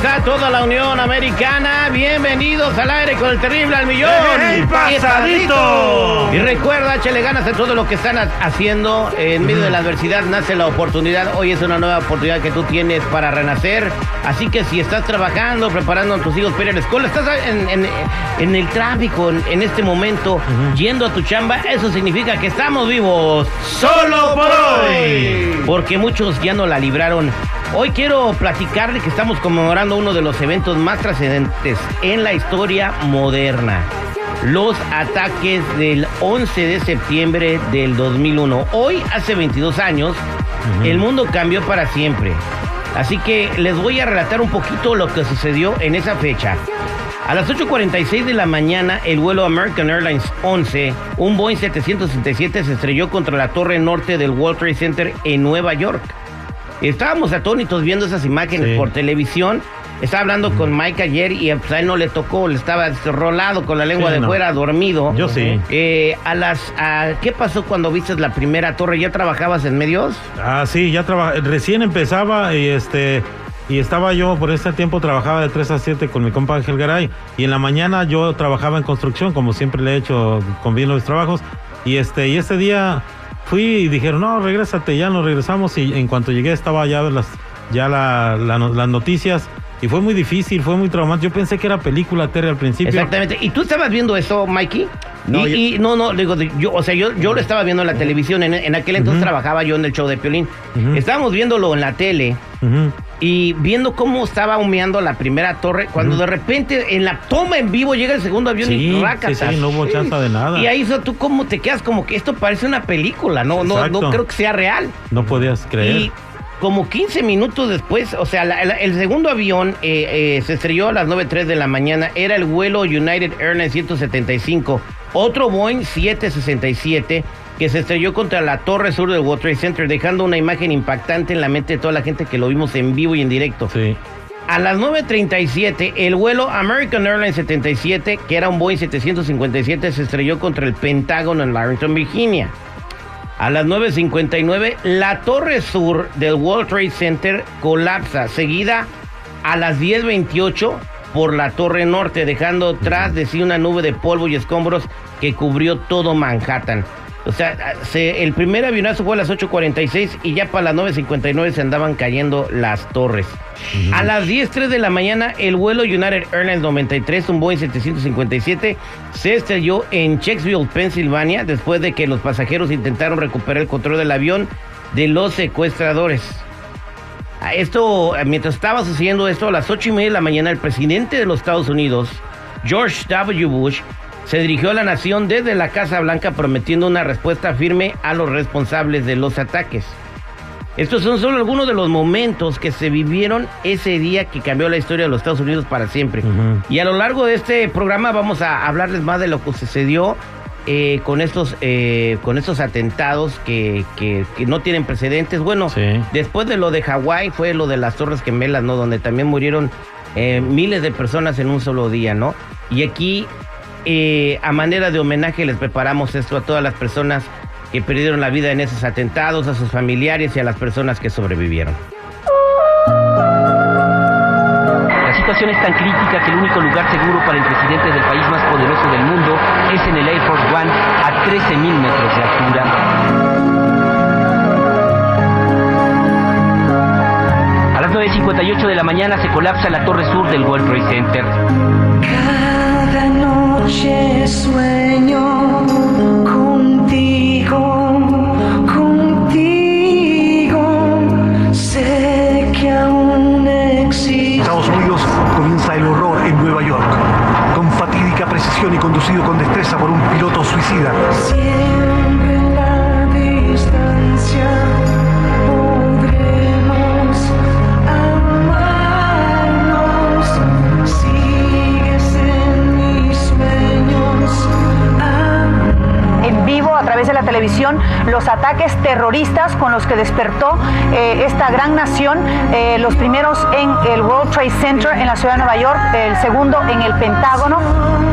Hola, ¿cómo está toda la Unión Americana? Bienvenidos al aire con el terrible al millón. ¡Ey, pasadito! Y recuerda, échale ganas a todo lo que están ha- haciendo. En medio de la adversidad nace la oportunidad. Hoy es una nueva oportunidad que tú tienes para renacer. Así que si estás trabajando, preparando a tus hijos para ir a la escuela, estás en, en- en el tráfico en, en este momento, yendo a tu chamba, eso significa que estamos vivos. ¡Solo por hoy! Porque muchos ya no la libraron. Hoy quiero platicarle que estamos conmemorando uno de los eventos más trascendentes en la historia moderna. Los ataques del 11 de septiembre del 2001. Hoy, hace 22 años, el mundo cambió para siempre. Así que les voy a relatar un poquito lo que sucedió en esa fecha. A las 8.46 de la mañana, el vuelo American Airlines 11, un Boeing 767, se estrelló contra la torre norte del World Trade Center en Nueva York. Estábamos atónitos viendo esas imágenes Sí. por televisión. Estaba hablando con Mike ayer y pues, a él no le tocó, le estaba rolado con la lengua Sí, de no. fuera, dormido. Yo sí. Eh, a las, a- ¿Qué pasó cuando viste la primera torre? ¿Ya trabajabas en medios? Ah, sí, ya traba- recién empezaba y este y estaba yo por ese tiempo trabajaba de 3 a 7 con mi compa Ángel Garay y en la mañana yo trabajaba en construcción como siempre le he hecho con bien los trabajos y este y ese día fui y dijeron no regrésate ya nos regresamos y en cuanto llegué estaba ya las ya la- la las noticias y fue muy difícil fue muy traumático yo pensé que era película Terry al principio Exactamente. ¿Y tú estabas viendo eso, Mikey? No, y, yo- y- no, no, digo, yo, o sea, yo, yo lo estaba viendo en la televisión. En, en aquel entonces trabajaba yo en el show de Piolín. Ujú. Estábamos viéndolo en la tele y viendo cómo estaba humeando la primera torre. Cuando de repente en la toma en vivo llega el segundo avión Sí, y sí, rácatas. sí, no hubo chance de nada. Y ahí tú cómo te quedas como que esto parece una película. No, no, no creo que sea real. no podías creer Y como 15 minutos después, o sea, la- la- el segundo avión eh, eh, se estrelló a las 9.03 de la mañana. Era el vuelo United Airlines 175. Otro Boeing 767 que se estrelló contra la torre sur del World Trade Center, dejando una imagen impactante en la mente de toda la gente que lo vimos en vivo y en directo. sí A las 9.37, el vuelo American Airlines 77, que era un Boeing 757, se estrelló contra el Pentágono en Larrington, Virginia. A las 9.59, la torre sur del World Trade Center colapsa, seguida a las 10.28 por la torre norte, dejando tras de sí una nube de polvo y escombros que cubrió todo Manhattan. O sea, se- el primer avionazo fue a las 8.46 y ya para las 9.59 se andaban cayendo las torres. A las 10.03 de la mañana, el vuelo United Airlines 93, un Boeing 757, se estrelló en Checksville, Pensilvania, después de que los pasajeros intentaron recuperar el control del avión de los secuestradores. Esto, mientras estaba sucediendo esto, a las 8 y media de la mañana, el presidente de los Estados Unidos, George W. Bush, se dirigió a la nación desde la Casa Blanca prometiendo una respuesta firme a los responsables de los ataques. Estos son solo algunos de los momentos que se vivieron ese día que cambió la historia de los Estados Unidos para siempre. Y a lo largo de este programa vamos a hablarles más de lo que sucedió eh, con, estos, eh, con estos atentados que, que- que no tienen precedentes. Bueno, Sí. después de lo de Hawái fue lo de las Torres Gemelas, ¿no? Donde también murieron eh, miles de personas en un solo día, ¿no? Y aquí, eh, a manera de homenaje, les preparamos esto a todas las personas que perdieron la vida en esos atentados, a sus familiares y a las personas que sobrevivieron. Situación es tan crítica que el único lugar seguro para el presidente del país más poderoso del mundo es en el Air Force One a 13.000 metros de altura. A las 9.58 de la mañana se colapsa la torre sur del World Trade Center. Cada noche sueño Siempre en la distancia podremos amarnos. Sigues en mis sueños. amor. en vivo a través de la televisión los ataques terroristas con los que despertó eh, esta gran nación, eh, los primeros en el World Trade Center en la ciudad de Nueva York, el segundo en el Pentágono.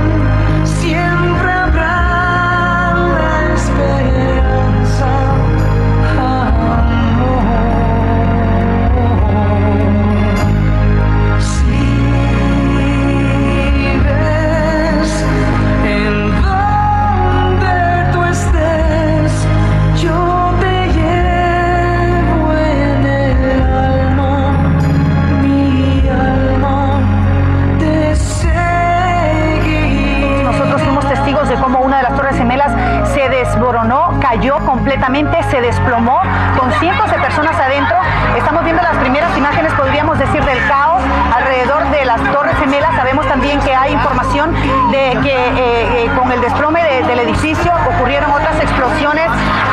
Prácticamente se desplomó con cientos de personas adentro. Estamos viendo las primeras imágenes, podríamos decir, del caos alrededor de las Torres Gemelas. Sabemos también que hay información de que eh, eh, con el desplome de- del edificio ocurrieron otras explosiones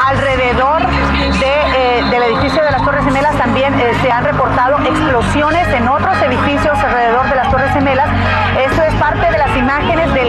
alrededor de, eh, del edificio de las Torres Gemelas. También se han reportado explosiones en otros edificios alrededor de las Torres Gemelas. Esto es parte de las imágenes del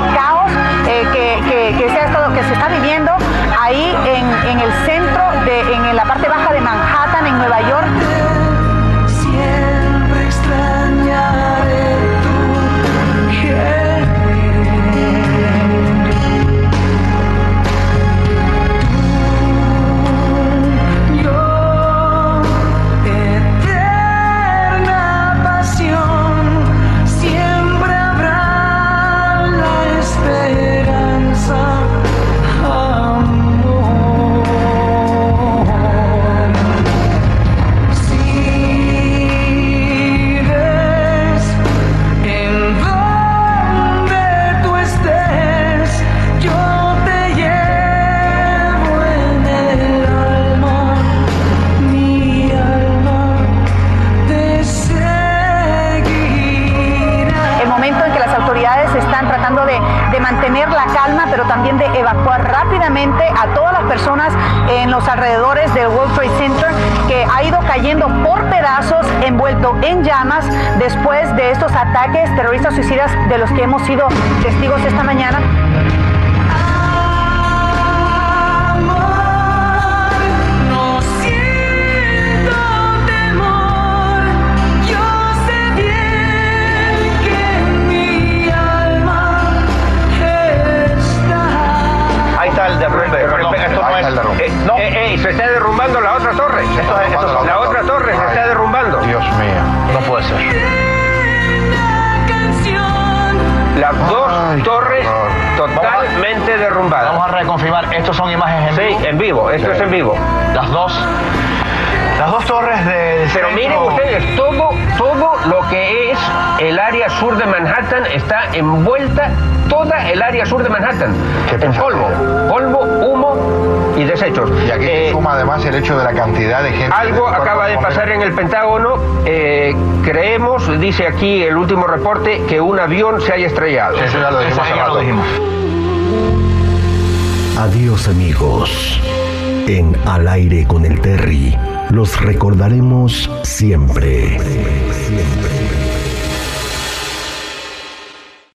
a todas las personas en los alrededores del World Trade Center que ha ido cayendo por pedazos, envuelto en llamas después de estos ataques terroristas suicidas de los que hemos sido testigos esta mañana. Mío, no puede ser. Las dos Ay, torres totalmente derrumbadas. Vamos a reconfirmar, estos son imágenes en Sí, vivo. en vivo, esto es en vivo. Las dos, las dos torres de, Pero centro- miren ustedes, todo, todo lo que es el área sur de Manhattan está envuelta, toda el área sur de Manhattan, Qué en polvo, polvo, humo y desechos. Y aquí Eh, se suma además el hecho de la cantidad de gente. Algo del acaba de pasar en el Pentágono. eh, creemos, dice aquí el último reporte, que un avión se haya estrellado. Eso ya lo dijimos ya lo dijimos. Adiós amigos. En Al aire con el Terry los recordaremos siempre.